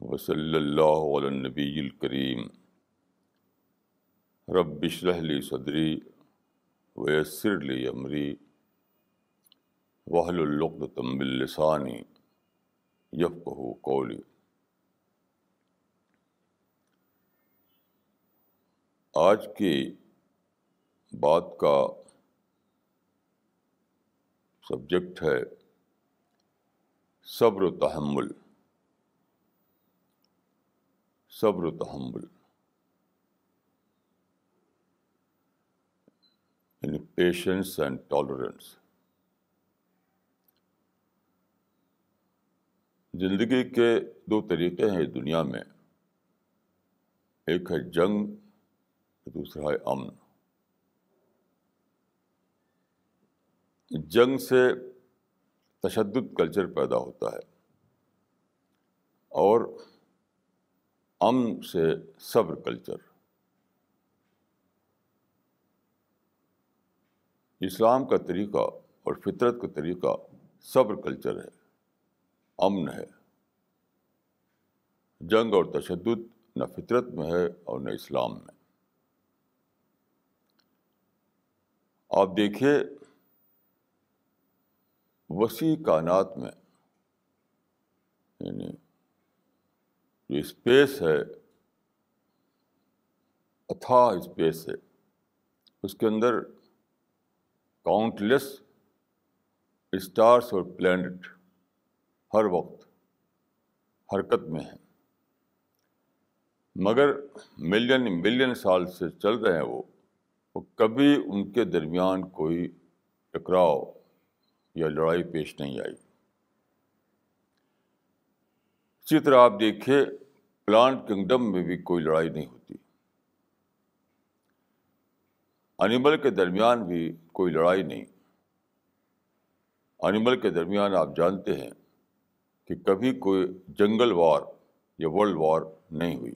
وصلی اللہ علی النبی الکریم. رب اشرح لی صدری ویسر لی امری. وحل العقدۃ من لسانی یفقهوا قولی. آج کی بات کا سبجیکٹ ہے صبر و تحمل۔ صبر و تحمل۔ یعنی پیشنس اینڈ ٹالرنس زندگی کے دو طریقے ہیں دنیا میں۔ ایک ہے جنگ، دوسرا ہے امن۔ جنگ سے تشدد کلچر پیدا ہوتا ہے اور امن سے صبر کلچر اسلام کا طریقہ اور فطرت کا طریقہ صبر کلچر ہے، امن ہے۔ جنگ اور تشدد نہ فطرت میں ہے اور نہ اسلام میں۔ آپ دیکھیے وسیع کائنات میں یعنی جو اسپیس ہے، اتھا اسپیس ہے، اس کے اندر کاؤنٹ لیس اسٹارس اور پلانٹ ہر وقت حرکت میں ہیں۔ مگر ملین ملین سال سے چل رہے ہیں وہ وہ کبھی ان کے درمیان کوئی ٹکراؤ یا لڑائی پیش نہیں آئی۔ اسی طرح آپ دیکھیے پلانٹ کنگڈم میں بھی کوئی لڑائی نہیں ہوتی۔ انیمل کے درمیان بھی کوئی لڑائی نہیں۔ انیمل کے درمیان آپ جانتے ہیں کہ کبھی کوئی جنگل وار یا ورلڈ وار نہیں ہوئی۔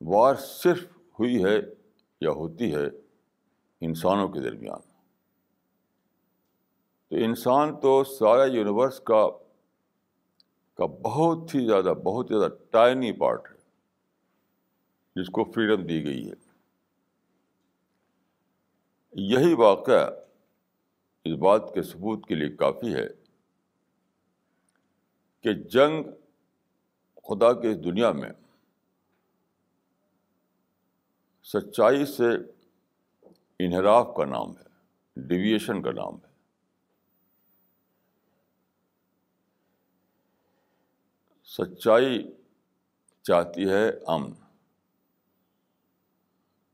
وار صرف ہوئی ہے یا ہوتی ہے انسانوں کے درمیان۔ تو انسان تو سارا یونیورس کا کا بہت ہی زیادہ، بہت ہی زیادہ ٹائنی پارٹ ہے، جس کو فریڈم دی گئی ہے۔ یہی واقعہ اس بات کے ثبوت کے لیے کافی ہے کہ جنگ خدا کے اس دنیا میں سچائی سے انحراف کا نام ہے ڈیویشن کا نام ہے۔ سچائی چاہتی ہے امن،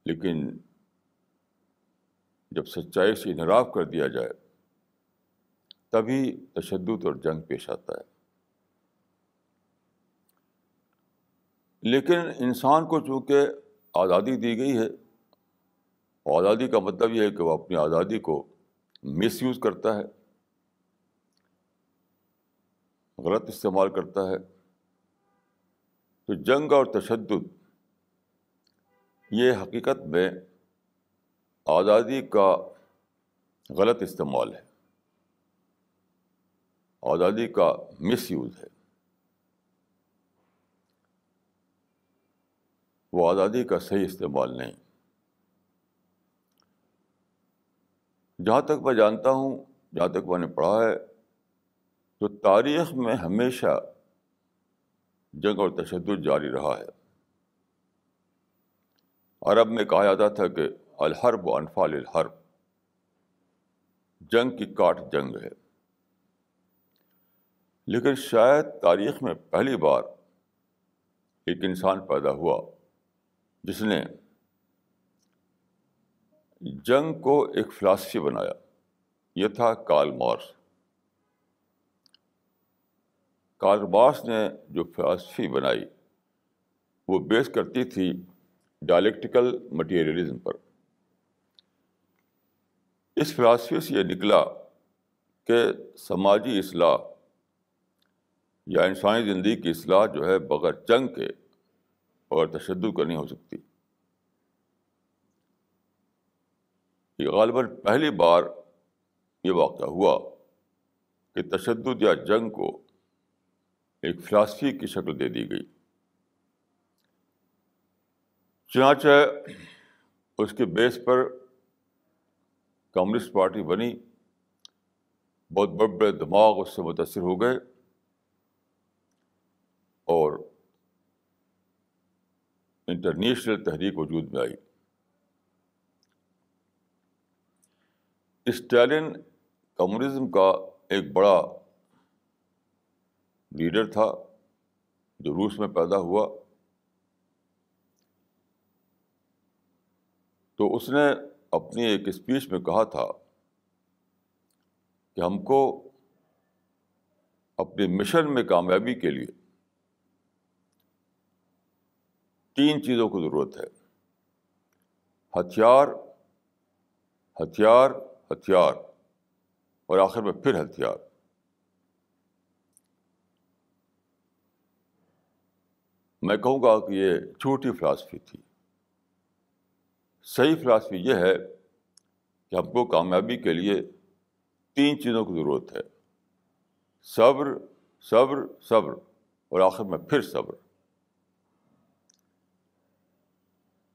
لیکن جب سچائی سے انحراف کر دیا جائے، تبھی تشدد اور جنگ پیش آتا ہے۔ لیکن انسان کو چونکہ آزادی دی گئی ہے، آزادی کا مطلب یہ ہے کہ وہ اپنی آزادی کو مس یوز کرتا ہے، غلط استعمال کرتا ہے۔ تو جنگ اور تشدد یہ حقیقت میں آزادی کا غلط استعمال ہے۔ آزادی کا مس یوز ہے۔ وہ آزادی کا صحیح استعمال نہیں۔ جہاں تک میں جانتا ہوں، جہاں تک میں نے پڑھا ہے تو تاریخ میں ہمیشہ جنگ اور تشدد جاری رہا ہے۔ عرب میں کہا جاتا تھا کہ الحرب و انفال الحرب، جنگ کی کاٹ جنگ ہے۔ لیکن شاید تاریخ میں پہلی بار ایک انسان پیدا ہوا جس نے جنگ کو ایک فلاسفی بنایا، یہ تھا کارل مارس کارل مارس نے جو فلاسفی بنائی، وہ بیس کرتی تھی ڈائلیکٹیکل مٹیریلزم پر۔ اس فلاسفی سے یہ نکلا کہ سماجی اصلاح یا انسانی زندگی کی اصلاح جو ہے بغیر جنگ کے اور تشدد کا نہیں ہو سکتی۔ یہ غالباً پہلی بار یہ واقعہ ہوا کہ تشدد یا جنگ کو ایک فلاسفی کی شکل دے دی گئی۔ چنانچہ اس کے بیس پر کمیونسٹ پارٹی بنی، بہت بڑے بڑے دماغ اس سے متاثر ہو گئے۔ اور انٹرنیشنل تحریک وجود میں آئی۔ اسٹالن کمیونزم کا ایک بڑا لیڈر تھا، جو روس میں پیدا ہوا۔ تو اس نے اپنی ایک اسپیچ میں کہا تھا کہ ہم کو اپنے مشن میں کامیابی کے لیے تین چیزوں کی ضرورت ہے۔ ہتھیار ہتھیار ہتھیار اور آخر میں پھر ہتھیار۔ میں کہوں گا کہ یہ چھوٹی فلاسفی تھی۔ صحیح فلاسفی یہ ہے کہ ہم کو کامیابی کے لیے تین چیزوں کی ضرورت ہے۔ صبر صبر صبر، اور آخر میں پھر صبر۔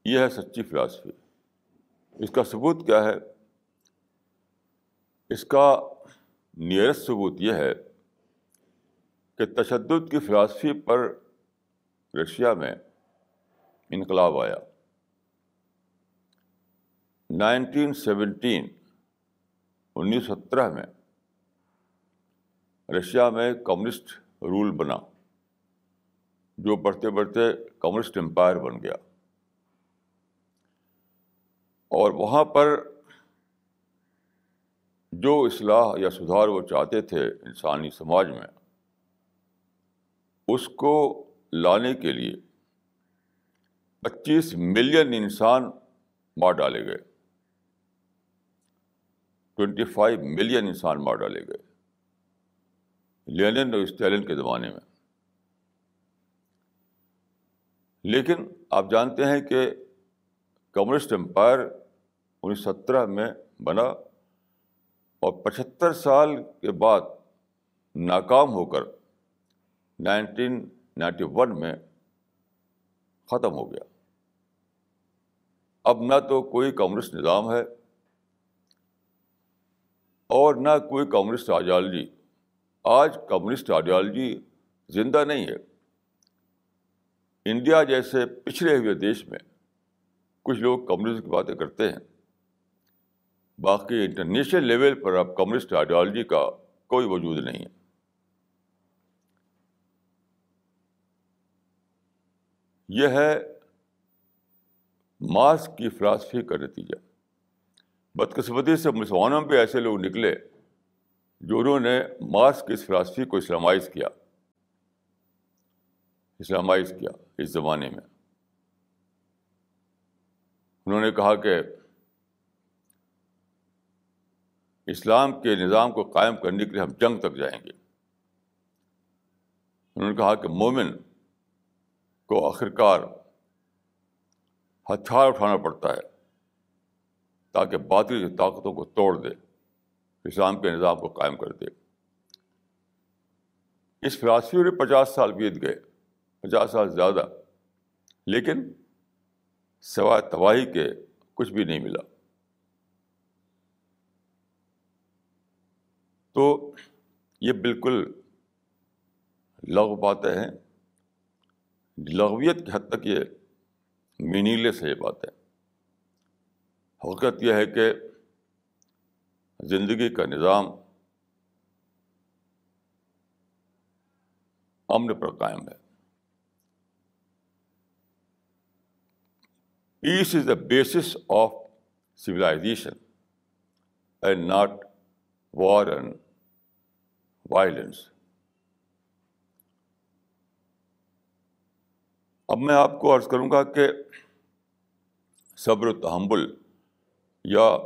یہ ہے سچی فلاسفی۔ اس کا ثبوت کیا ہے؟ اس کا نیئرسٹ ثبوت یہ ہے کہ تشدد کی فلاسفی پر رشیا میں انقلاب آیا۔ نائنٹین سیونٹین، انیس سترہ میں رشیا میں کمیونسٹ رول بنا، جو بڑھتے بڑھتے کمیونسٹ امپائر بن گیا۔ اور وہاں پر جو اصلاح یا سدھار وہ چاہتے تھے انسانی سماج میں، اس کو لانے کے لیے پچیس ملین انسان مار ڈالے گئے۔ ٹوینٹی فائیو ملین انسان مار ڈالے گئے۔ لینن اور اسٹیلن کے زمانے میں۔ لیکن آپ جانتے ہیں کہ کمیونسٹ امپائر انیس سترہ میں بنا اور پچہتر سال کے بعد ناکام ہو کر نائنٹین نائنٹی ون میں ختم ہو گیا۔ اب نہ تو کوئی کمیونسٹ نظام ہے اور نہ کوئی کمیونسٹ آئیڈیالوجی آج کمیونسٹ آئیڈیالوجی زندہ نہیں ہے۔ انڈیا جیسے پچھڑے ہوئے دیش میں کچھ لوگ کمیونزم کی باتیں کرتے ہیں۔ باقی انٹرنیشنل لیول پر اب کمیونسٹ آئیڈیالوجی کا کوئی وجود نہیں ہے۔ یہ ہے ماس کی فلاسفی کا نتیجہ۔ بدقسمتی سے مسلمانوں پہ ایسے لوگ نکلے جو انہوں نے مارس کی اس فلاسفی کو اسلامائز کیا۔ اسلامائز کیا اس زمانے میں۔ انہوں نے کہا کہ اسلام کے نظام کو قائم کرنے کے لیے ہم جنگ تک جائیں گے۔ انہوں نے کہا کہ مومن کو آخرکار ہتھیار اٹھانا پڑتا ہے تاکہ باطل کی طاقتوں کو توڑ دے، اسلام کے نظام کو قائم کر دے۔ اس فلاسفی میں پچاس سال بیت گئے، پچاس سال زیادہ، لیکن سوائے تباہی کے کچھ بھی نہیں ملا۔ تو یہ بالکل لغ باتیں ہیں۔ لغویت کی حد تک یہ مینی لیس ہے یہ بات ہے۔ حقیقت یہ ہے کہ زندگی کا نظام امن پر قائم ہے۔ Peace is the basis of solution and not war and violence اب میں آپ کو عرض کروں گا کہ صبر و تحمل یا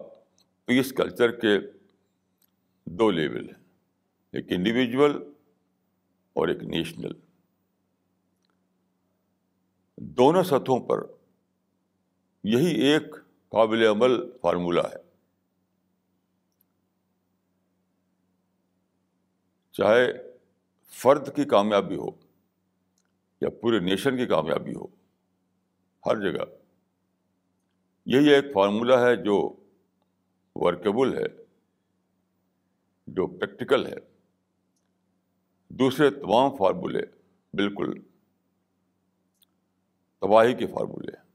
پیس کلچر کے دو لیول ہیں، ایک انڈیویجول اور ایک نیشنل دونوں سطحوں پر یہی ایک قابل عمل فارمولہ ہے۔ چاہے فرد کی کامیابی ہو یا پورے نیشن کی کامیابی ہو۔ ہر جگہ۔ یہی ایک فارمولہ ہے جو ورکیبل ہے، جو پریکٹیکل ہے۔ دوسرے تمام فارمولے بالکل تباہی کے فارمولے ہیں۔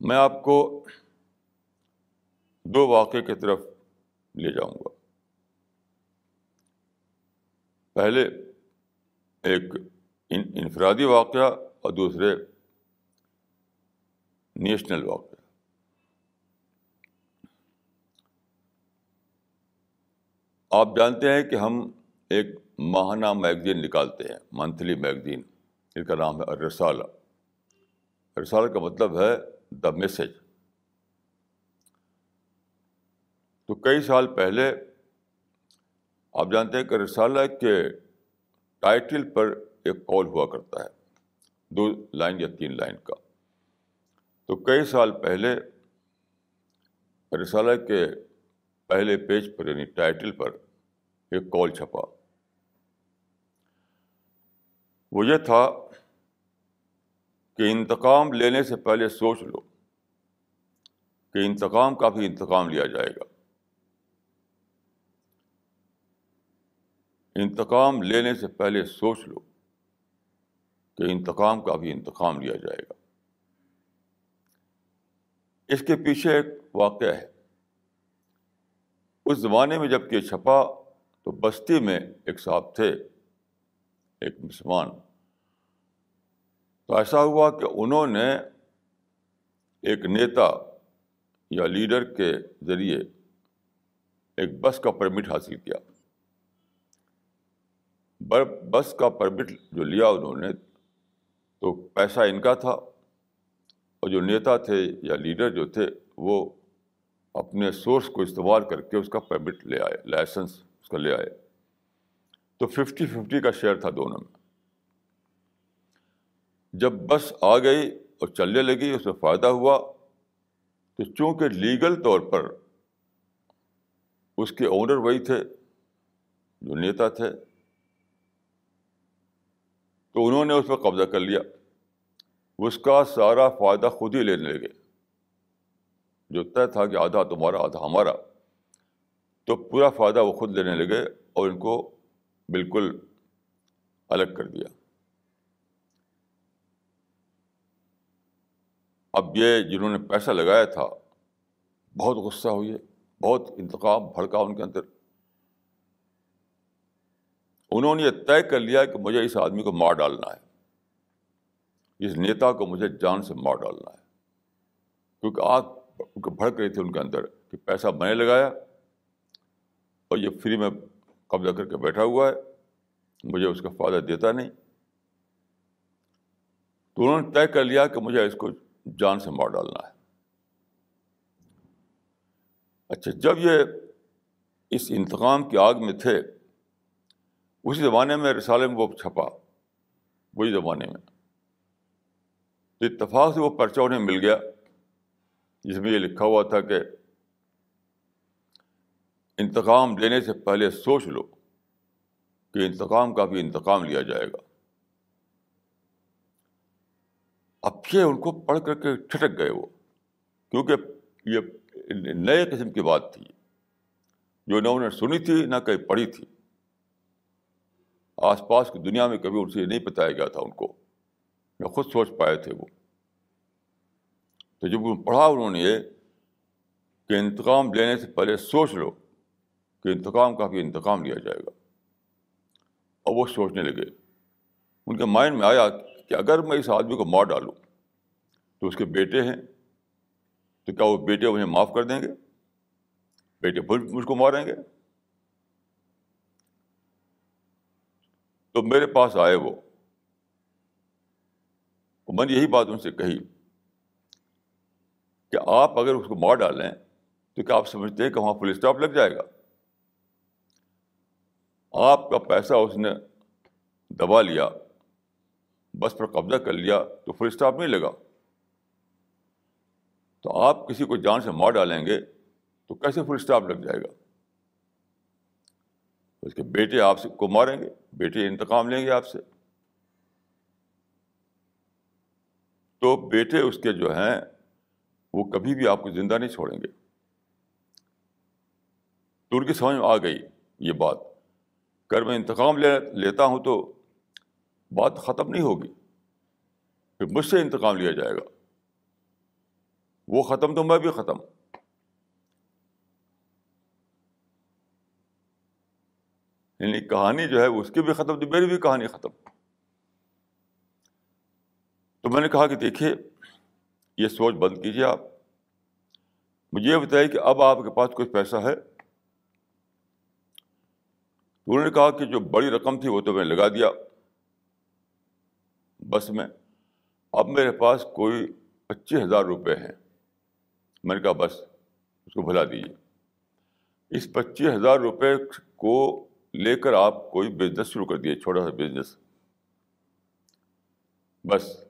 میں آپ کو دو واقعے کی طرف لے جاؤں گا۔ پہلے ایک انفرادی واقعہ اور دوسرے نیشنل واقعہ۔ آپ جانتے ہیں کہ ہم ایک ماہانہ میگزین نکالتے ہیں، منتھلی میگزین، جس کا نام ہے الرسالہ۔ رسالہ کا مطلب ہے دا میسج تو کئی سال پہلے آپ جانتے ہیں کہ رسالہ کے ٹائٹل پر ایک کال ہوا کرتا ہے، دو لائن یا تین لائن کا۔ تو کئی سال پہلے رسالہ کے پہلے پیج پر یعنی ٹائٹل پر ایک کال چھپا۔ وہ یہ تھا کہ انتقام لینے سے پہلے سوچ لو کہ انتقام کا بھی انتقام لیا جائے گا۔ انتقام لینے سے پہلے سوچ لو کہ انتقام کا بھی انتقام لیا جائے گا۔ اس کے پیچھے ایک واقعہ ہے۔ اس زمانے میں جبکہ چھپا تو بستی میں ایک صاحب تھے، ایک مسلمان۔ تو ایسا ہوا کہ انہوں نے ایک نیتا یا لیڈر کے ذریعے ایک بس کا پرمٹ حاصل کیا۔ بس کا پرمٹ جو لیا انہوں نے تو پیسہ ان کا تھا اور جو نیتا تھے یا لیڈر جو تھے وہ اپنے سورس کو استعمال کر کے اس کا پرمٹ لے آئے لائسنس اس کا لے آئے۔ تو ففٹی ففٹی کا شیئر تھا دونوں میں۔ جب بس آ گئی اور چلنے لگی، اس میں فائدہ ہوا تو چونکہ لیگل طور پر اس کے اونر وہی تھے جو نیتا تھے تو انہوں نے اس پہ قبضہ کر لیا۔ اس کا سارا فائدہ خود ہی لینے لگے۔ جو طے تھا کہ آدھا تمہارا، آدھا ہمارا۔ تو پورا فائدہ وہ خود لینے لگے اور ان کو بالکل الگ کر دیا۔ اب یہ جنہوں نے پیسہ لگایا تھا، بہت غصہ ہوئی ہے بہت انتخاب بھڑکا ان کے اندر۔ انہوں نے یہ طے کر لیا کہ مجھے اس آدمی کو مار ڈالنا ہے۔ اس نیتا کو مجھے جان سے مار ڈالنا ہے۔ کیونکہ آگ بھڑک رہی تھی ان کے اندر کہ پیسہ میں نے لگایا اور یہ فری میں قبضہ کر کے بیٹھا ہوا ہے۔ مجھے اس کا فائدہ دیتا نہیں۔ تو انہوں نے طے کر لیا کہ مجھے اس کو جان سے مار ڈالنا ہے۔ اچھا جب یہ اس انتقام کی آگ میں تھے اسی زمانے میں رسالے میں وہ چھپا۔ وہی زمانے میں۔ تو اتفاق سے وہ پرچہ انہیں مل گیا۔ جس میں یہ لکھا ہوا تھا کہ انتقام لینے سے پہلے سوچ لو کہ انتقام کا بھی انتقام لیا جائے گا۔ اب یہ ان کو پڑھ کر کے ٹھٹک گئے وہ۔ کیونکہ یہ نئے قسم کی بات تھی۔ جو نہ انہوں نے سنی تھی، نہ کہیں پڑھی تھی۔ آس پاس کی دنیا میں کبھی ان سے یہ نہیں بتایا گیا تھا ان کو۔ نہ خود سوچ پائے تھے وہ۔ تو جب پڑھا، انہوں نے یہ کہ انتقام لینے سے پہلے سوچ لو کہ انتقام کا بھی انتقام لیا جائے گا۔ اور وہ سوچنے لگے۔ ان کے مائنڈ میں آیا کہ اگر میں اس آدمی کو مار ڈالوں تو اس کے بیٹے ہیں، تو کیا وہ بیٹے مجھے معاف کر دیں گے؟ بیٹے مجھ کو ماریں گے؟ تو میرے پاس آئے وہ۔ میں نے یہی بات ان سے کہی کہ آپ اگر اس کو مار ڈالیں تو کیا آپ سمجھتے ہیں کہ وہاں پولیس اسٹاپ لگ جائے گا؟ آپ کا پیسہ اس نے دبا لیا، بس پر قبضہ کر لیا تو فل اسٹاپ نہیں لگا۔ تو آپ کسی کو جان سے مار ڈالیں گے تو کیسے فل اسٹاپ لگ جائے گا؟ اس کے بیٹے آپ سے کو ماریں گے، بیٹے انتقام لیں گے آپ سے۔ تو بیٹے اس کے جو ہیں، وہ کبھی بھی آپ کو زندہ نہیں چھوڑیں گے۔ تو ان کی سمجھ میں آ گئی یہ بات۔ اگر میں انتقام لے لیتا ہوں تو بات ختم نہیں ہوگی۔ پھر مجھ سے انتقام لیا جائے گا۔ وہ ختم تو میں بھی ختم۔ یعنی کہانی جو ہے اس کی بھی ختم تو میری بھی کہانی ختم۔ تو میں نے کہا کہ دیکھیے، یہ سوچ بند کیجیے آپ۔ مجھے یہ بتائیے کہ اب آپ کے پاس کچھ پیسہ ہے؟ تو انہوں نے کہا کہ جو بڑی رقم تھی وہ تو میں لگا دیا۔ بس میں، اب میرے پاس کوئی پچیس ہزار روپے ہیں۔ میں نے کہا بس، اس کو بھلا دیجیے۔ اس پچیس ہزار روپے کو لے کر آپ کوئی بزنس شروع کر دیے، چھوٹا سا بزنس بس۔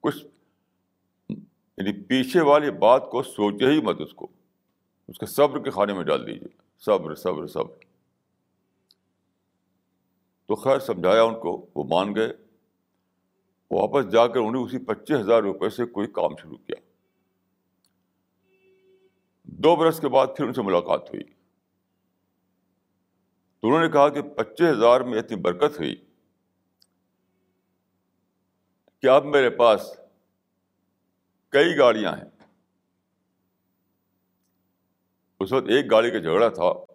کچھ یعنی پیچھے والی بات کو سوچے ہی مت اس کو۔ اس کے صبر کے کھانے میں ڈال دیجیے صبر صبر صبر۔ تو خیر سمجھایا ان کو، وہ مان گئے۔ واپس جا کر انہیں اسی پچیس ہزار روپے سے کوئی کام شروع کیا۔ دو برس کے بعد پھر ان سے ملاقات ہوئی۔ تو انہوں نے کہا کہ پچیس ہزار میں اتنی برکت ہوئی۔ کہ اب میرے پاس کئی گاڑیاں ہیں۔ اس وقت ایک گاڑی کا جھگڑا تھا۔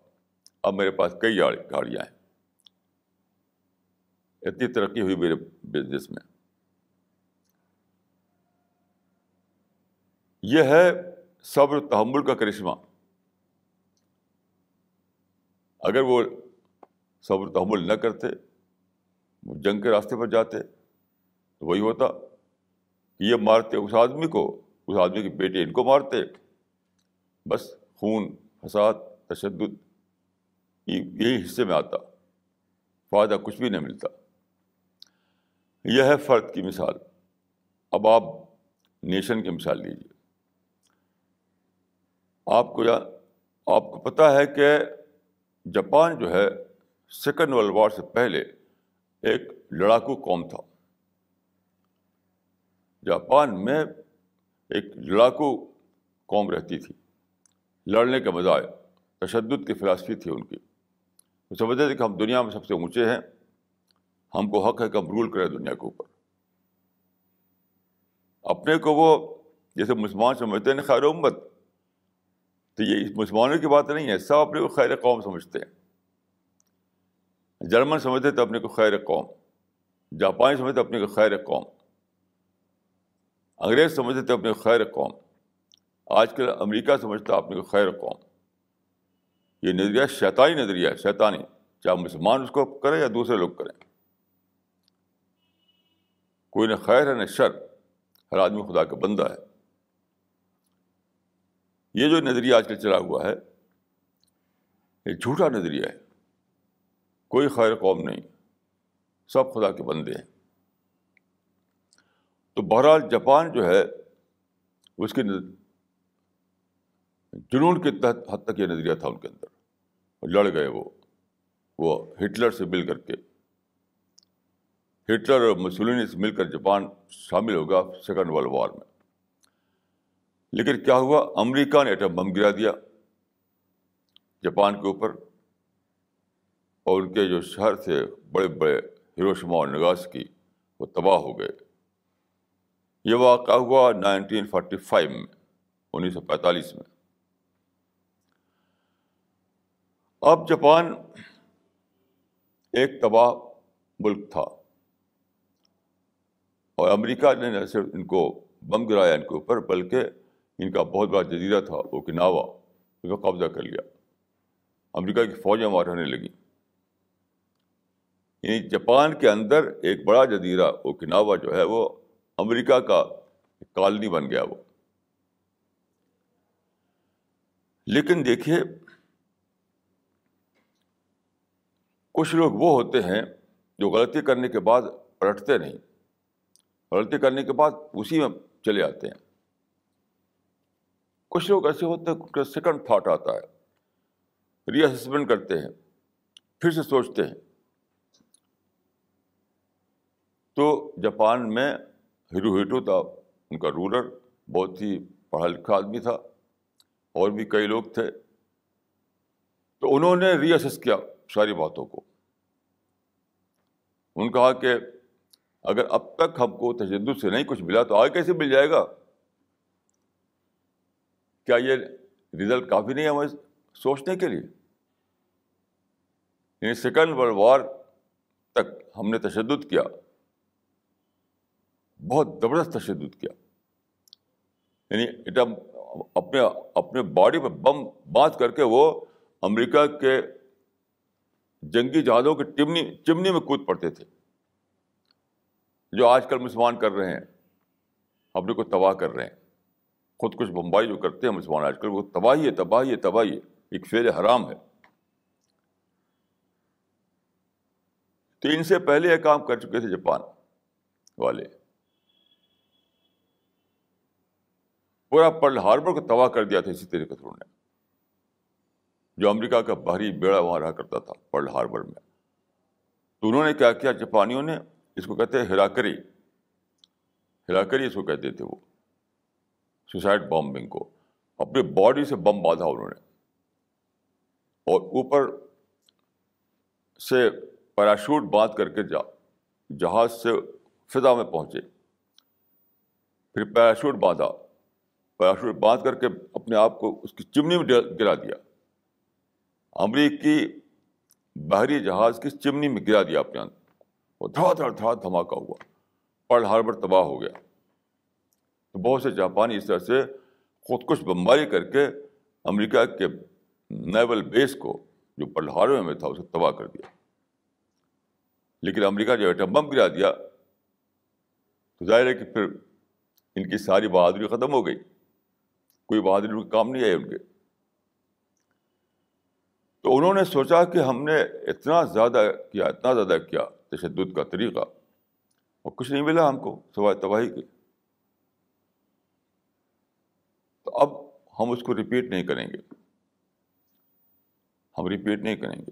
اب میرے پاس کئی گاڑیاں ہیں۔ اتنی ترقی ہوئی میرے بزنس میں۔ یہ ہے صبر تحمل کا کرشمہ۔ اگر وہ صبر تحمل نہ کرتے وہ جنگ کے راستے پر جاتے۔ تو وہی ہوتا کہ یہ مارتے اس آدمی کو، اس آدمی کے بیٹے ان کو مارتے۔ بس خون، فساد، تشدد یہی حصے میں آتا۔ فائدہ کچھ بھی نہیں ملتا۔ یہ ہے فرد کی مثال۔ اب آپ نیشن کی مثال لیجیے آپ کو آپ کو پتہ ہے کہ جاپان جو ہے سیکنڈ ورلڈ وار سے پہلے ایک لڑاکو قوم تھا۔ جاپان میں ایک لڑاکو قوم رہتی تھی۔ لڑنے کا مزہ تشدد کی فلاسفی تھی ان کی۔ وہ سمجھتے تھے کہ ہم دنیا میں سب سے اونچے ہیں۔ ہم کو حق ہے کہ ہم رول کریں دنیا کے اوپر۔ اپنے کو وہ جیسے مسلمان سمجھتے ہیں خیر امت۔ تو یہ مسلمانوں کی بات نہیں ہے، سب اپنے کو خیر قوم سمجھتے ہیں۔ جرمن سمجھتے تھے اپنے کو خیر قوم، جاپانی سمجھتے اپنے کو خیر قوم، انگریز سمجھتے تھے اپنے کو خیر قوم، آج کل امریکہ سمجھتا اپنے کو خیر قوم۔ یہ نظریہ شیطانی نظریہ ہے، شیطانی۔ چاہے مسلمان اس کو کریں یا دوسرے لوگ کریں۔ کوئی نہ خیر ہے، نہ شر۔ ہر آدمی خدا کا بندہ ہے۔ یہ جو نظریہ آج کل چلا ہوا ہے، یہ جھوٹا نظریہ ہے۔ کوئی خیر قوم نہیں، سب خدا کے بندے ہیں۔ تو بہرحال جاپان جو ہے، اس کے جنون کے تحت حد تک یہ نظریہ تھا ان کے اندر۔ لڑ گئے وہ وہ ہٹلر سے مل کر کے۔ ہٹلر اور مسولینی سے مل کر جاپان شامل ہوگا سیکنڈ ورلڈ وار میں۔ لیکن کیا ہوا؟ امریکہ نے ایٹم بم گرا دیا جاپان کے اوپر۔ اور ان کے جو شہر تھے، بڑے بڑے ہیروشما اور نگاس کی، وہ تباہ ہو گئے۔ یہ واقعہ ہوا نائنٹین فورٹی فائیو میں، انیس سو پینتالیس میں۔ اب جاپان ایک تباہ ملک تھا۔ اور امریکہ نے نہ صرف ان کو بم گرایا ان کے اوپر، بلکہ ان کا بہت بڑا جزیرہ تھا، اوکناوا، اس کو قبضہ کر لیا۔ امریکہ کی فوجیں وہاں رہنے لگیں۔ یعنی جاپان کے اندر ایک بڑا جزیرہ، اوکناوا جو ہے وہ امریکہ کا کالنی بن گیا وہ۔ لیکن دیکھیے، کچھ لوگ وہ ہوتے ہیں جو غلطی کرنے کے بعد پلٹتے نہیں۔ غلطی کرنے کے بعد اسی میں چلے آتے ہیں۔ کچھ لوگ ایسے ہوتے ہیں کہ سیکنڈ تھاٹ آتا ہے ری اسسمنٹ کرتے ہیں، پھر سے سوچتے ہیں۔ تو جاپان میں ہیرو ہیٹو تھا، ان کا رولر، بہت ہی پڑھا لکھا آدمی تھا، اور بھی کئی لوگ تھے۔ تو انہوں نے ری اسس کیا ساری باتوں کو۔ ان کہا کہ اگر اب تک ہم کو تشدد سے نہیں کچھ ملا تو آگے کیسے مل جائے گا؟ کیا یہ رزلٹ کافی نہیں ہے ہمیں سوچنے کے لیے؟ یعنی سیکنڈ ورلڈ وار تک ہم نے تشدد کیا۔ بہت زبردست تشدد کیا۔ یعنی ایٹم اپنے اپنے باڈی پہ بم باندھ کر کے وہ امریکہ کے جنگی جہازوں کی ٹمنی چمنی میں کود پڑتے تھے۔ جو آج کل مسلمان کر رہے ہیں، اپنے کو تباہ کر رہے ہیں۔ خود کچھ بمبائی جو کرتے ہیں مسلمان آج کل، وہ تباہی ہے تباہی ہے تباہی ہے۔ ایک فیل حرام ہے۔ تو ان سے پہلے یہ کام کر چکے تھے جاپان والے۔ پورا پرل ہاربر کو تباہ کر دیا تھا اسی طریقے سے انہوں نے۔ جو امریکہ کا باہری بیڑا وہاں رہا کرتا تھا پرل ہاربر میں۔ تو انہوں نے کیا کیا؟ جاپانیوں نے اس کو کہتے ہیں ہراکری ہراکری اس کو کہتے تھے وہ۔ سوسائڈ بامبنگ کو۔ اپنی باڈی سے بم باندھا انہوں نے۔ اور اوپر سے پیراشوٹ باندھ کر کے جا جہاز سے فضا میں پہنچے۔ پھر پیراشوٹ باندھا۔ پیراشوٹ باندھ کر کے اپنے آپ کو اس کی چمنی میں گرا دیا۔ امریکی بحری جہاز کی چمنی میں گرا دیا اپنے وہ دھڑا دھڑ دھڑا دھماکہ ہوا۔ پرل ہاربر تباہ ہو گیا۔ تو بہت سے جاپانی اس طرح سے خود کش بمباری کر کے امریکہ کے نیول بیس کو جو پرل ہاربر میں تھا، اسے تباہ کر دیا۔ لیکن امریکہ جو ایٹم بم گرا دیا تو ظاہر ہے کہ پھر ان کی ساری بہادری ختم ہو گئی۔ کوئی بہادری کام نہیں آئے ان کے۔ تو انہوں نے سوچا کہ ہم نے اتنا زیادہ کیا، اتنا زیادہ کیا تشدد کا طریقہ، اور کچھ نہیں ملا ہم کو سوائے تباہی کے۔ تو اب ہم اس کو ریپیٹ نہیں کریں گے۔ ہم ریپیٹ نہیں کریں گے۔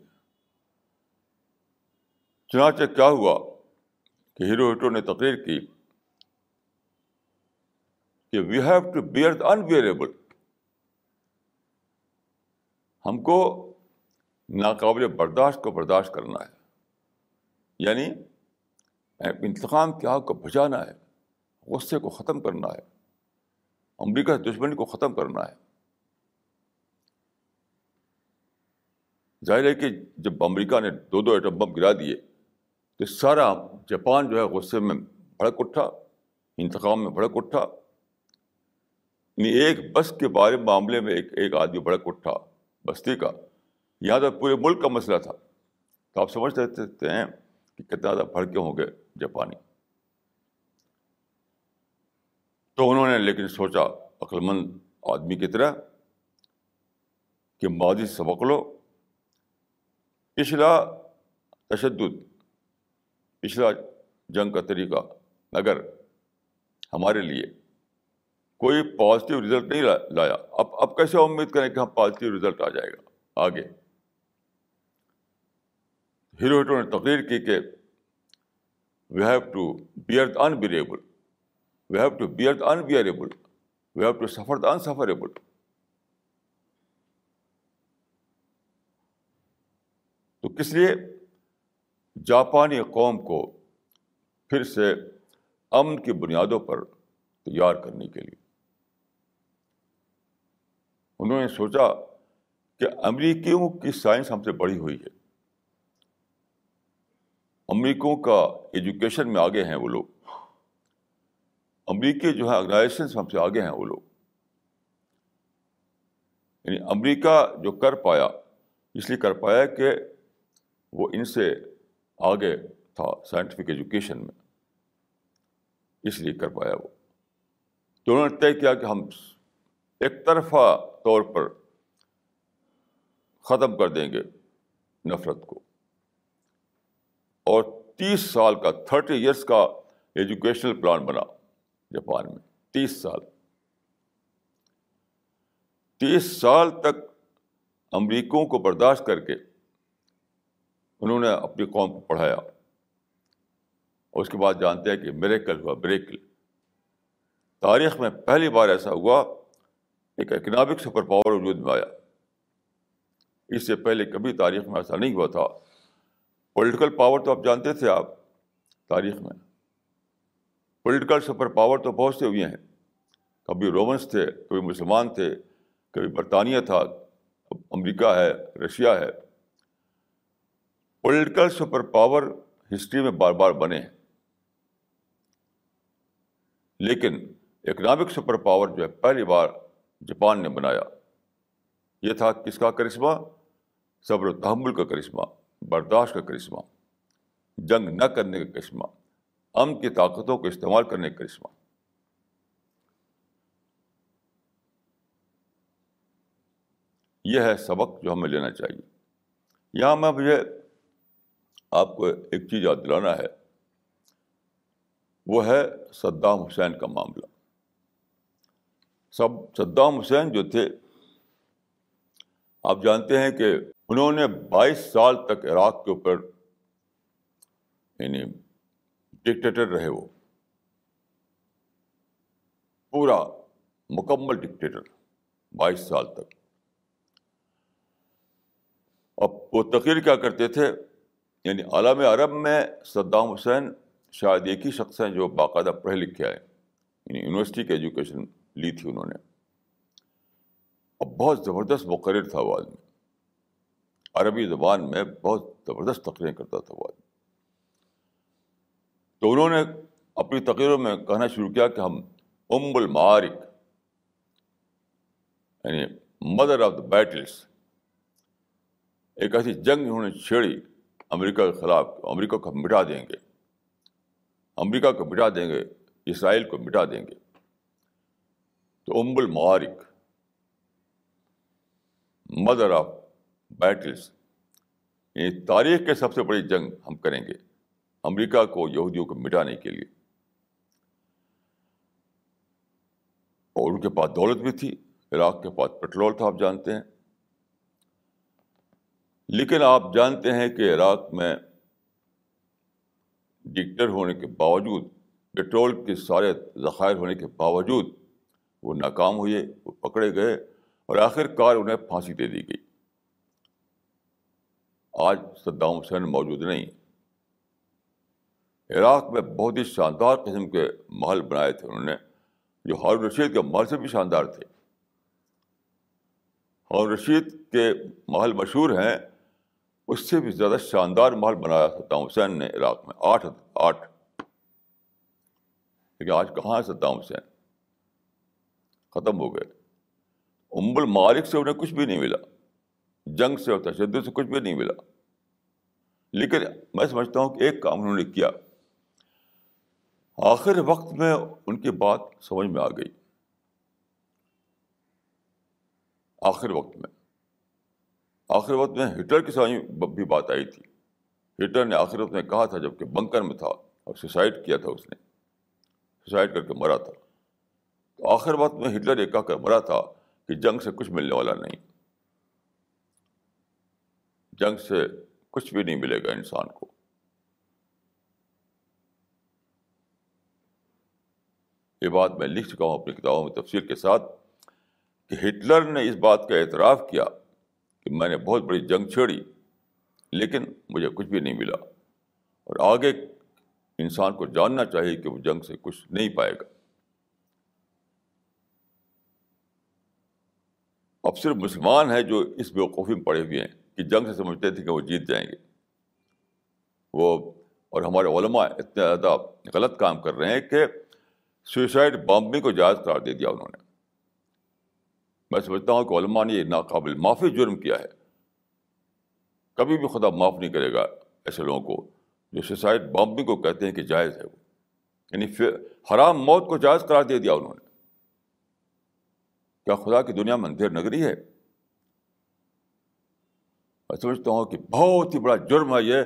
چنانچہ کیا ہوا کہ ہیرو ہیٹو نے تقریر کی۔ کہ we have to bear unbearable ہم کو ناقابل برداشت کو برداشت کرنا ہے. یعنی انتقام کی آگ کو بچانا ہے، غصے کو ختم کرنا ہے، امریکہ دشمنی کو ختم کرنا ہے۔ ظاہر ہے کہ جب امریکہ نے دو دو ایٹم بم گرا دیے تو سارا جاپان جو ہے غصے میں بھڑک اٹھا، انتقام میں بھڑک اٹھا۔ ایک بس کے بارے معاملے میں ایک ایک آدمی بھڑک اٹھا بستی کا، یہاں تو پورے ملک کا مسئلہ تھا۔ تو آپ سمجھ سکتے ہیں کہ کتنا زیادہ بھڑکے ہوں گے جاپانی۔ تو انہوں نے لیکن سوچا، عقلمند آدمی کی طرح، کہ ماضی سبق لو۔ پچھلا تشدد، پچھلا جنگ کا طریقہ اگر ہمارے لیے کوئی پازیٹیو رزلٹ نہیں لایا۔ اب اب کیسے امید کریں کہ ہم پازیٹیو رزلٹ آ جائے گا؟ آگے۔ ہیرو ہیٹو نے تقریر کی کہ we have to bear unbearable we have to bear unbearable we have to suffer unsufferable تو کس لیے؟ جاپانی قوم کو پھر سے امن کی بنیادوں پر تیار کرنے کے لیے۔ انہوں نے سوچا کہ امریکیوں کی سائنس ہم سے بڑی ہوئی ہے۔ امریکوں کا ایجوکیشن میں آگے ہیں وہ لوگ۔ امریکی جو ہے آرگنائزیشن ہم سے آگے ہیں وہ لوگ۔ یعنی امریکہ جو کر پایا، اس لیے کر پایا کہ وہ ان سے آگے تھا سائنٹیفک ایجوکیشن میں۔ اس لیے کر پایا وہ۔ تو انہوں نے طے کیا کہ ہم ایک طرفہ طور پر ختم کر دیں گے نفرت کو۔ اور تیس سال کا تھرٹی ایئرس کا ایجوکیشنل پلان بنا جاپان میں۔ تیس سال۔ تیس سال تک امریکوں کو برداشت کر کے انہوں نے اپنی قوم کو پڑھایا۔ اور اس کے بعد جانتے ہیں کہ میریکل ہوا، بریکل۔ تاریخ میں پہلی بار ایسا ہوا ایک اکنامک سپر پاور وجود میں آیا۔ اس سے پہلے کبھی تاریخ میں ایسا نہیں ہوا تھا۔ پولیٹیکل پاور تو آپ جانتے تھے آپ تاریخ میں۔ پولیٹیکل سپر پاور تو بہت سے ہوئے ہیں۔ کبھی رومنس تھے، کبھی مسلمان تھے، کبھی برطانیہ تھا۔ امریکہ ہے، رشیا ہے۔ پولیٹیکل سپر پاور ہسٹری میں بار بار بنے ہیں۔ لیکن اکنامک سپر پاور جو ہے پہلی بار جاپان نے بنایا۔ یہ تھا کس کا کرشمہ؟ صبر و تحمل کا کرشمہ، برداشت کا کرشمہ، جنگ نہ کرنے کا کرشمہ ام کی طاقتوں کو استعمال کرنے کا کرشمہ۔ یہ ہے سبق جو ہمیں لینا چاہیے۔ یہاں میں مجھے آپ کو ایک چیز یاد دلانا ہے۔ وہ ہے صدام حسین کا معاملہ۔ سب صدام حسین جو تھے، آپ جانتے ہیں کہ انہوں نے بائیس سال تک عراق کے اوپر یعنی ڈکٹیٹر رہے وہ۔ پورا مکمل ڈکٹیٹر بائیس سال تک۔ اب وہ تقریر کیا کرتے تھے؟ یعنی عالم عرب میں صدام حسین شاید ایک ہی شخص ہیں جو باقاعدہ پڑھے لکھے آئے یعنی یونیورسٹی کی ایجوکیشن لی تھی انہوں نے۔ اب بہت زبردست مقرر تھا وہ آدمی۔ عربی زبان میں بہت زبردست تقریر کرتا تھا وہ آدمی۔ تو انہوں نے اپنی تقریروں میں کہنا شروع کیا کہ ہم ام المعارک یعنی مدر آف دا بیٹلس ایک ایسی جنگ انہوں نے چھیڑی، امریکہ کے خلاف، امریکہ کو ہم مٹا دیں گے۔ امریکہ کو مٹا دیں گے، اسرائیل کو مٹا دیں گے۔ تو ام المعارک مدر آف بیٹلس یعنی تاریخ کے سب سے بڑی جنگ ہم کریں گے امریکہ کو یہودیوں کو مٹانے کے لیے اور ان کے پاس دولت بھی تھی، عراق کے پاس پٹرول تھا، آپ جانتے ہیں۔ لیکن آپ جانتے ہیں کہ عراق میں ڈکٹر ہونے کے باوجود پٹرول کے سارے ذخائر ہونے کے باوجود وہ ناکام ہوئے، وہ پکڑے گئے اور آخر کار انہیں پھانسی دے دی گئی۔ آج صدام حسین موجود نہیں۔ عراق میں بہت ہی شاندار قسم کے محل بنائے تھے انہوں نے، جو ہارون رشید کے محل سے بھی شاندار تھے۔ ہارون رشید کے محل مشہور ہیں، اس سے بھی زیادہ شاندار محل بنایا صدام حسین نے عراق میں، آٹھ آٹھ۔ لیکن آج کہاں ہے صدام حسین؟ ختم ہو گئے۔ ام المالک سے انہیں کچھ بھی نہیں ملا۔ جنگ سے اور تشدد سے کچھ بھی نہیں ملا۔ لیکن میں سمجھتا ہوں کہ ایک کام انہوں نے کیا۔ آخر وقت میں ان کی بات سمجھ میں آ گئی۔ آخر وقت میں۔ آخر وقت میں ہٹلر کی سمجھ بھی بات آئی تھی۔ ہٹلر نے آخر وقت میں کہا تھا جبکہ بنکر میں تھا اور سوسائڈ کیا تھا اس نے۔ سوسائڈ کر کے مرا تھا۔ تو آخر وقت میں ہٹلر یہ کہہ کر مرا تھا کہ جنگ سے کچھ ملنے والا نہیں۔ جنگ سے کچھ بھی نہیں ملے گا انسان کو۔ یہ بات میں لکھ چکا ہوں اپنی کتابوں میں تفصیل کے ساتھ کہ ہٹلر نے اس بات کا اعتراف کیا کہ میں نے بہت بڑی جنگ چھیڑی، لیکن مجھے کچھ بھی نہیں ملا۔ اور آگے انسان کو جاننا چاہیے کہ وہ جنگ سے کچھ نہیں پائے گا۔ اب صرف مسلمان ہیں جو اس بیوقوفی میں پڑے ہوئے ہیں کہ جنگ سے سمجھتے تھے کہ وہ جیت جائیں گے۔ وہ اور ہمارے علماء اتنے زیادہ غلط کام کر رہے ہیں کہ سوئسائڈ بامبنگ کو جائز قرار دے دیا انہوں نے۔ میں سمجھتا ہوں کہ علماء نے یہ ناقابل معافی جرم کیا ہے۔ کبھی بھی خدا معاف نہیں کرے گا ایسے لوگوں کو جو سوسائڈ بامبنگ کو کہتے ہیں کہ جائز ہے وہ۔ یعنی حرام موت کو جائز قرار دے دیا انہوں نے۔ کیا خدا کی دنیا میں اندھیر نگری ہے؟ میں سمجھتا ہوں کہ بہت ہی بڑا جرم ہے یہ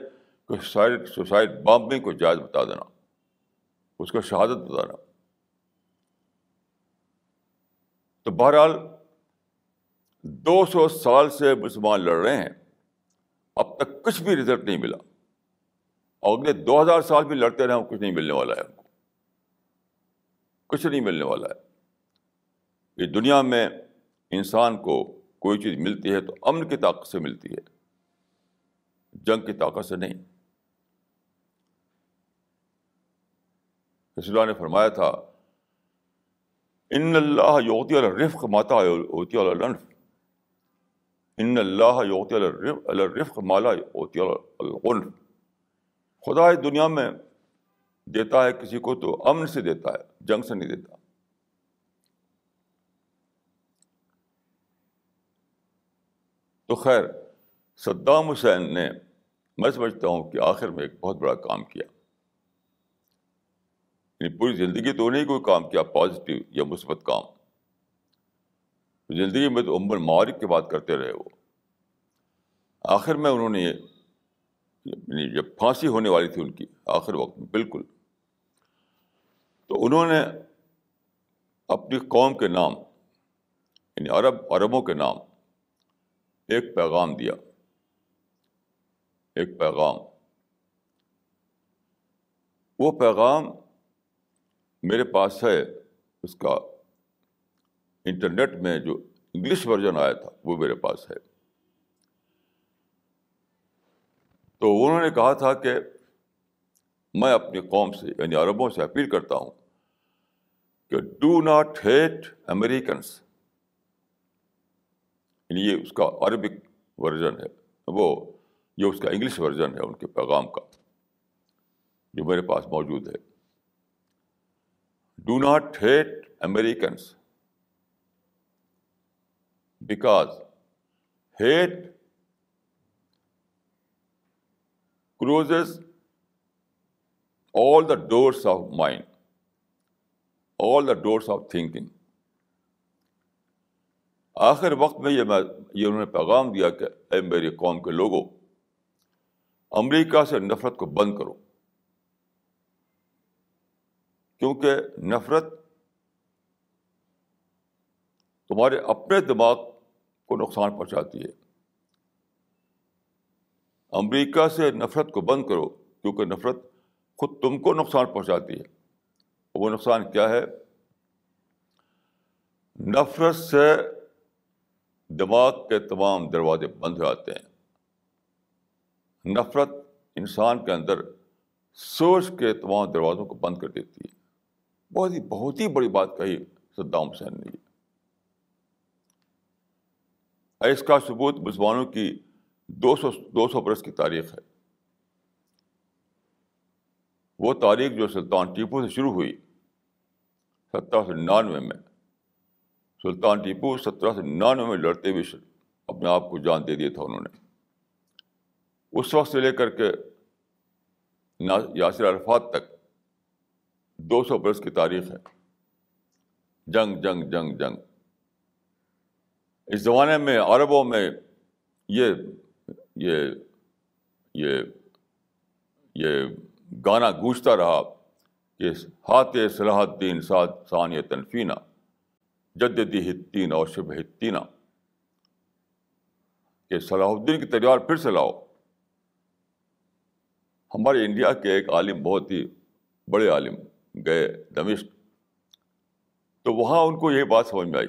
کہ سوسائڈ سوسائڈ بامبنگ کو جائز بتا دینا۔ اس کو شہادت بتانا تو بہرحال دو سو سال سے مسلمان لڑ رہے ہیں۔ اب تک کچھ بھی رزلٹ نہیں ملا۔ اور اگلے دو ہزار سال بھی لڑتے رہے، کچھ نہیں ملنے والا ہے۔ ان کو کچھ نہیں ملنے والا ہے۔ یہ دنیا میں انسان کو کوئی چیز ملتی ہے تو امن کی طاقت سے ملتی ہے، جنگ کی طاقت سے نہیں۔ اللہ نے فرمایا تھا، ان اللہ یوتی الرفق ماتا ہوتی النف ان اللہ یوتی الرفق مالا ہوتی العنف۔ خدا دنیا میں دیتا ہے کسی کو تو امن سے دیتا ہے، جنگ سے نہیں دیتا۔ تو خیر، صدام حسین نے میں سمجھتا ہوں کہ آخر میں ایک بہت بڑا کام کیا۔ یعنی پوری زندگی تو نہیں کوئی کام کیا پازیٹیو یا مثبت کام۔ زندگی میں تو عمر معارک کی بات کرتے رہے وہ آخر میں انہوں نے یعنی جب پھانسی ہونے والی تھی ان کی، آخر وقت میں، بالکل۔ تو انہوں نے اپنی قوم کے نام یعنی عرب، عربوں کے نام ایک پیغام دیا۔ ایک پیغام۔ وہ پیغام میرے پاس ہے، اس کا انٹرنیٹ میں جو انگلش ورژن آیا تھا، وہ میرے پاس ہے۔ تو انہوں نے کہا تھا کہ میں اپنی قوم سے یعنی عربوں سے اپیل کرتا ہوں کہ ڈو ناٹ ہیٹ امیریکنس یعنی یہ اس کا عربک ورژن ہے۔ وہ یہ اس کا انگلش ورژن ہے ان کے پیغام کا، جو میرے پاس موجود ہے۔ Do not hate Americans because hate closes all the doors of mind all the doors of thinking آخر وقت میں یہ میں یہ انہوں نے پیغام دیا کہ اے میری قوم کے لوگوں، امریکہ سے نفرت کو بند کرو۔ کیونکہ نفرت تمہارے اپنے دماغ کو نقصان پہنچاتی ہے۔ امریکہ سے نفرت کو بند کرو کیونکہ نفرت خود تم کو نقصان پہنچاتی ہے۔ وہ نقصان کیا ہے؟ نفرت سے دماغ کے تمام دروازے بند ہو جاتے ہیں۔ نفرت انسان کے اندر سوچ کے تمام دروازوں کو بند کر دیتی ہے۔ بہت ہی بہت ہی بڑی بات کہی صدام حسین نے۔ اس کا ثبوت مسلمانوں کی دو سو دو سو برس کی تاریخ ہے۔ وہ تاریخ جو سلطان ٹیپو سے شروع ہوئی سترہ سو ننانوے میں۔ سلطان ٹیپو سترہ سو ننانوے میں لڑتے ہوئے اپنے آپ کو جان دے دیا تھا انہوں نے۔ اس وقت سے لے کر کے یاسر عرفات تک دو سو برس کی تاریخ ہے۔ جنگ جنگ جنگ جنگ۔ اس زمانے میں عربوں میں یہ یہ یہ یہ گانا گونجتا رہا کہ ہاتھ صلاح الدین سعد ثانیہ تنفینہ جدید ہتین اور شب ہتینہ کہ صلاح الدین کی تلوار پھر سے لاؤ۔ ہمارے انڈیا کے ایک عالم بہت ہی بڑے عالم گئے دمشق۔ تو وہاں ان کو یہ بات سمجھ میں آئی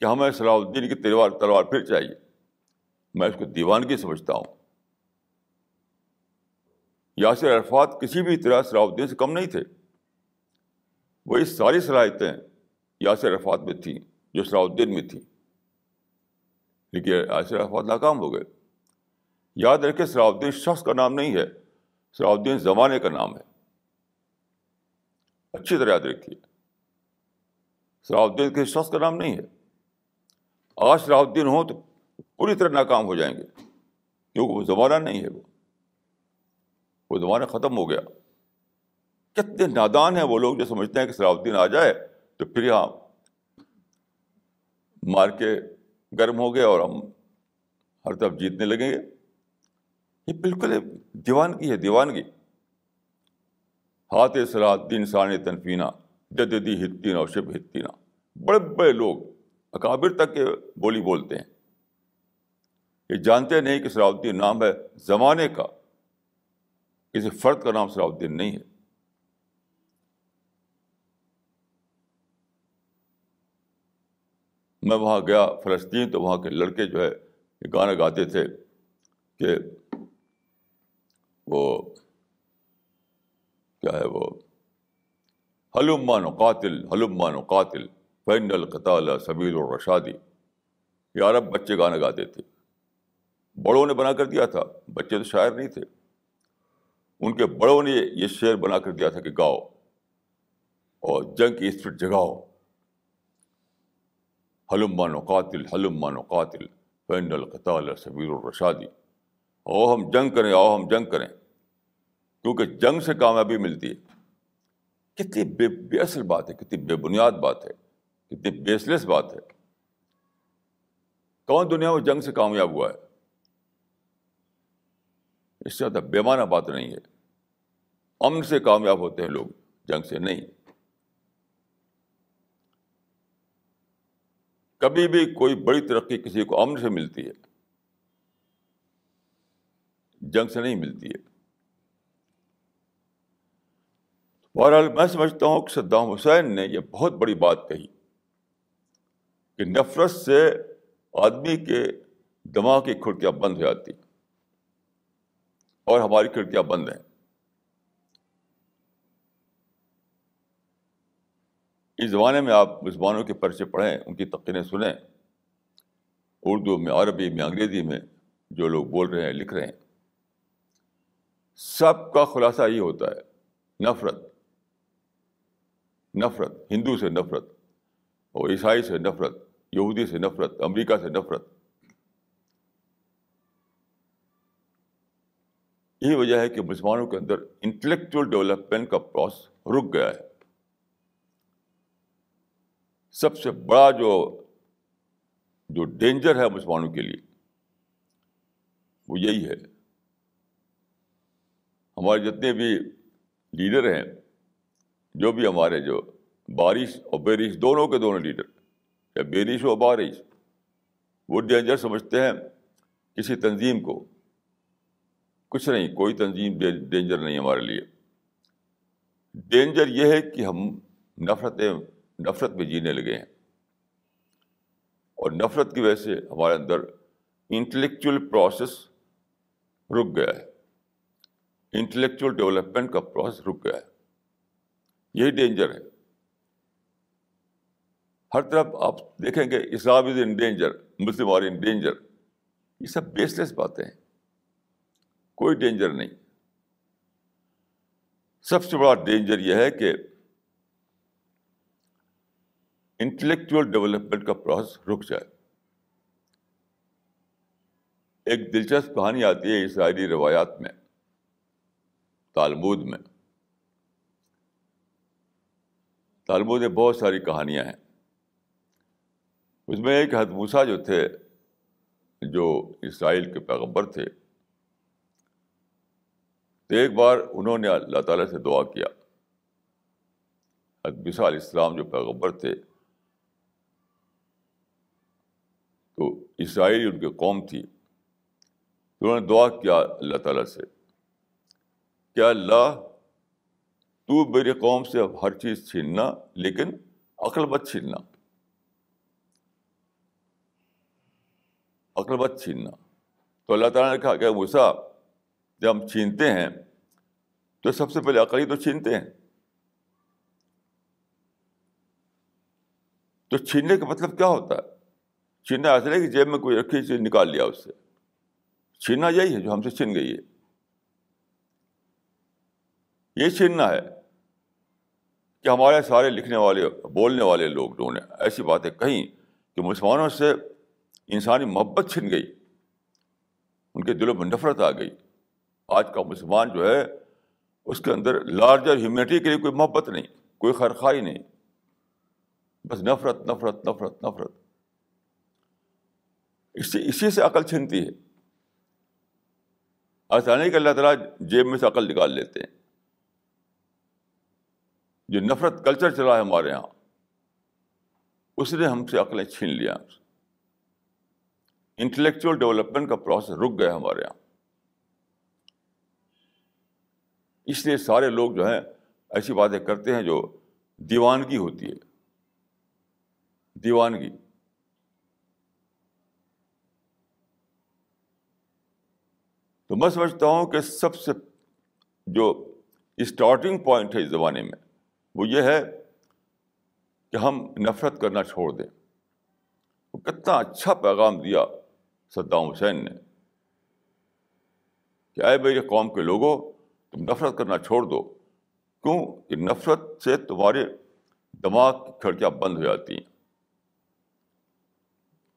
کہ ہمیں صلاح الدین کی تلوار تلوار پھر چاہیے۔ میں اس کو دیوانگی سمجھتا ہوں۔ یاسر عرفات کسی بھی طرح صلاح الدین سے کم نہیں تھے۔ وہی ساری صلاحیتیں یاسر عرفات میں تھیں جو صلاح الدین میں تھیں لیکن یاسر عرفات ناکام ہو گئے۔ یاد رکھے صلاح الدین شخص کا نام نہیں ہے، صلاح الدین زمانے کا نام ہے۔ اچھی طرح یاد رکھیے، صلاح الدین کے شخص کا نام نہیں ہے۔ آج صلاح الدین ہوں تو پوری طرح ناکام ہو جائیں گے، کیونکہ وہ زمانہ نہیں ہے وہ۔ وہ زمانہ ختم ہو گیا۔ کتنے نادان ہیں وہ لوگ جو سمجھتے ہیں کہ صلاح الدین آ جائے۔ تو پھر یہاں مار کے گرم ہو گیا اور ہم ہر طرف جیتنے لگیں گے۔ یہ بالکل دیوانگی ہے، دیوانگی۔ ہاتھ صلاح الدین ثانی تنفینہ جدیدی ہتینہ اور شب ہتینہ بڑے بڑے لوگ اکابر تک کے بولی بولتے ہیں۔ یہ جانتے نہیں کہ صلاح الدین نام ہے زمانے کا، کسی فرد کا نام صلاح الدین نہیں ہے۔ میں وہاں گیا، فلسطین، تو وہاں کے لڑکے جو ہے گانا گاتے تھے کہ وہ کیا ہے وہ؟ حلمان و قاتل حلمان و قاتل فین القطال سبیل الرشادی یہ عرب بچے گانا گاتے تھے۔ بڑوں نے بنا کر دیا تھا، بچے تو شاعر نہیں تھے۔ ان کے بڑوں نے یہ شعر بنا کر دیا تھا کہ گاؤ اور جنگ کی اسپرٹ جگاؤ۔ حلم و قاتل حلم و قاتل فین القطال سبیر الرشادی او ہم جنگ کریں آؤ ہم جنگ کریں۔ کیونکہ جنگ سے کامیابی ملتی ہے۔ کتنی بے بے اصل بات ہے، کتنی بے بنیاد بات ہے، کتنی بیس لیس بات ہے۔ کون دنیا میں جنگ سے کامیاب ہوا ہے؟ اس سے زیادہ بے معنی بات نہیں ہے۔ امن سے کامیاب ہوتے ہیں لوگ، جنگ سے نہیں۔ کبھی بھی کوئی بڑی ترقی کسی کو امن سے ملتی ہے، جنگ سے نہیں ملتی ہے۔ بہرحال میں سمجھتا ہوں کہ صدام حسین نے یہ بہت بڑی بات کہی کہ نفرت سے آدمی کے دماغ کی کھڑکیاں بند ہو جاتی اور ہماری کھڑکیاں بند ہیں۔ اس زمانے میں آپ مسلمانوں کے پرچے پڑھیں، ان کی تقریریں سنیں۔ اردو میں، عربی میں، انگریزی میں جو لوگ بول رہے ہیں، لکھ رہے ہیں۔ سب کا خلاصہ یہ ہوتا ہے، نفرت۔ نفرت، ہندو سے نفرت، اور عیسائی سے نفرت، یہودی سے نفرت، امریکہ سے نفرت۔ یہی وجہ ہے کہ مسلمانوں کے اندر انٹلیکچوئل ڈیولپمنٹ کا پروسیس رک گیا ہے۔ سب سے بڑا جو جو ڈینجر ہے مسلمانوں کے لیے، وہ یہی ہے۔ ہمارے جتنے بھی لیڈر ہیں، جو بھی ہمارے جو بارش اور بارش، دونوں کے دونوں لیڈر یا بارش ہو، بارش، وہ ڈینجر سمجھتے ہیں کسی تنظیم کو۔ کچھ نہیں، کوئی تنظیم ڈینجر نہیں ہمارے لیے۔ ڈینجر یہ ہے کہ ہم نفرتیں نفرت میں جینے لگے ہیں۔ اور نفرت کی وجہ سے ہمارے اندر انٹلیکچوئل پروسیس رک گیا ہے۔ انٹلیکچوئل ڈیولپمنٹ کا پروسیس رک گیا ہے۔ یہی ڈینجر ہے۔ ہر طرف آپ دیکھیں گے Islam is in danger Muslim are in danger یہ سب بیس لیس باتیں ہیں۔ کوئی ڈینجر نہیں۔ سب سے بڑا ڈینجر یہ ہے کہ انٹلیکچوئل ڈیولپمنٹ کا پروسیس رک جائے۔ ایک دلچسپ کہانی آتی ہے اسرائیلی روایات میں تالمود میں۔ تالمود میں بہت ساری کہانیاں ہیں۔ اس میں ایک حدموسا جو تھے، جو اسرائیل کے پیغمبر تھے، تو ایک بار انہوں نے اللہ تعالیٰ سے دعا کیا۔ حدمسا علیہ السلام جو پیغمبر تھے تو اسرائیل ان کی قوم تھی۔ تو انہوں نے دعا کیا اللہ تعالیٰ سے کیا اللہ، تو میری قوم سے اب ہر چیز چھیننا، لیکن عقل مت چھیننا۔ عقل مت چھیننا۔ تو اللہ تعالیٰ نے کہا کہ غصہ جب ہم چھینتے ہیں، تو سب سے پہلے عقلی تو چھینتے ہیں۔ تو چھیننے کا مطلب کیا ہوتا ہے؟ چھیننا ایسا نہیں کہ جیب میں کوئی رکھی چیز نکال لیا اس سے۔ چھیننا یہی ہے جو ہم سے چھین گئی ہے۔ یہ چھیننا ہے کہ ہمارے سارے لکھنے والے، بولنے والے لوگ جو نے ایسی باتیں کہیں کہ مسلمانوں سے انسانی محبت چھن گئی، ان کے دلوں میں نفرت آ گئی۔ آج کا مسلمان جو ہے، اس کے اندر لارجر ہیومینٹی کے لیے کوئی محبت نہیں، کوئی خرخائی نہیں۔ بس نفرت نفرت نفرت نفرت۔ اس سے اسی سے عقل چھنتی ہے۔ ایسا نہیں کہ اللہ تعالیٰ جیب میں سے عقل نکال لیتے ہیں۔ جو نفرت کلچر چلا ہے ہمارے یہاں، اس نے ہم سے عقلیں چھین لیا۔ انٹلیکچوئل ڈیولپمنٹ کا پروسیس رک گیا ہمارے یہاں۔ اس لیے سارے لوگ جو ہیں، ایسی باتیں کرتے ہیں جو دیوانگی ہوتی ہے۔ دیوانگی۔ تو میں سمجھتا ہوں کہ سب سے جو اسٹارٹنگ پوائنٹ ہے اس زمانے میں، وہ یہ ہے کہ ہم نفرت کرنا چھوڑ دیں۔ وہ کتنا اچھا پیغام دیا صدام حسین نے کہ اے میرے قوم کے لوگوں تم نفرت کرنا چھوڑ دو۔ کیوں؟ کہ نفرت سے تمہارے دماغ کی کھڑکیاں بند ہو جاتی ہیں۔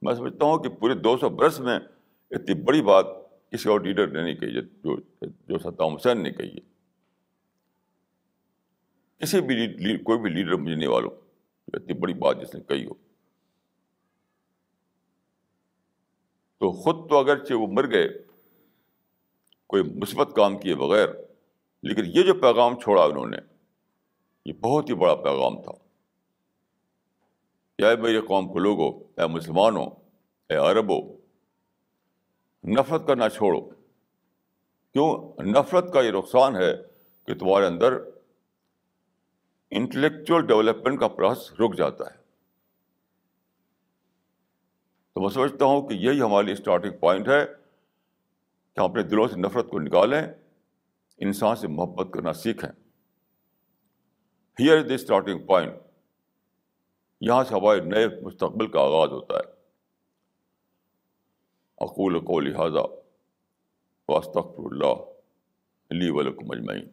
میں سمجھتا ہوں کہ پورے دو سو برس میں اتنی بڑی بات کسی اور لیڈر نے نہیں کہی، جو جو صدام حسین نے کہی ہے۔ کسی بھی کوئی بھی لیڈر مجھے نہیں والوں اتنی بڑی بات جس نے کہی ہو۔ تو خود تو اگرچہ وہ مر گئے، کوئی مثبت کام کیے بغیر، لیکن یہ جو پیغام چھوڑا انہوں نے، یہ بہت ہی بڑا پیغام تھا۔ اے میرے قوم کو لوگوں، اے مسلمانوں، اے عربوں نفرت کرنا چھوڑو۔ کیوں؟ نفرت کا یہ نقصان ہے کہ تمہارے اندر انٹلیکچوئل ڈیولپمنٹ کا پروسیس رک جاتا ہے۔ تو میں سمجھتا ہوں کہ یہی ہماری اسٹارٹنگ پوائنٹ ہے کہ ہم اپنے دلوں سے نفرت کو نکالیں، انسان سے محبت کرنا سیکھیں۔ Here is the starting point یہاں سے ہمارے نئے مستقبل کا آغاز ہوتا ہے۔ اقول کو لہٰذا واسطر اللہ علی ولکم اجمعین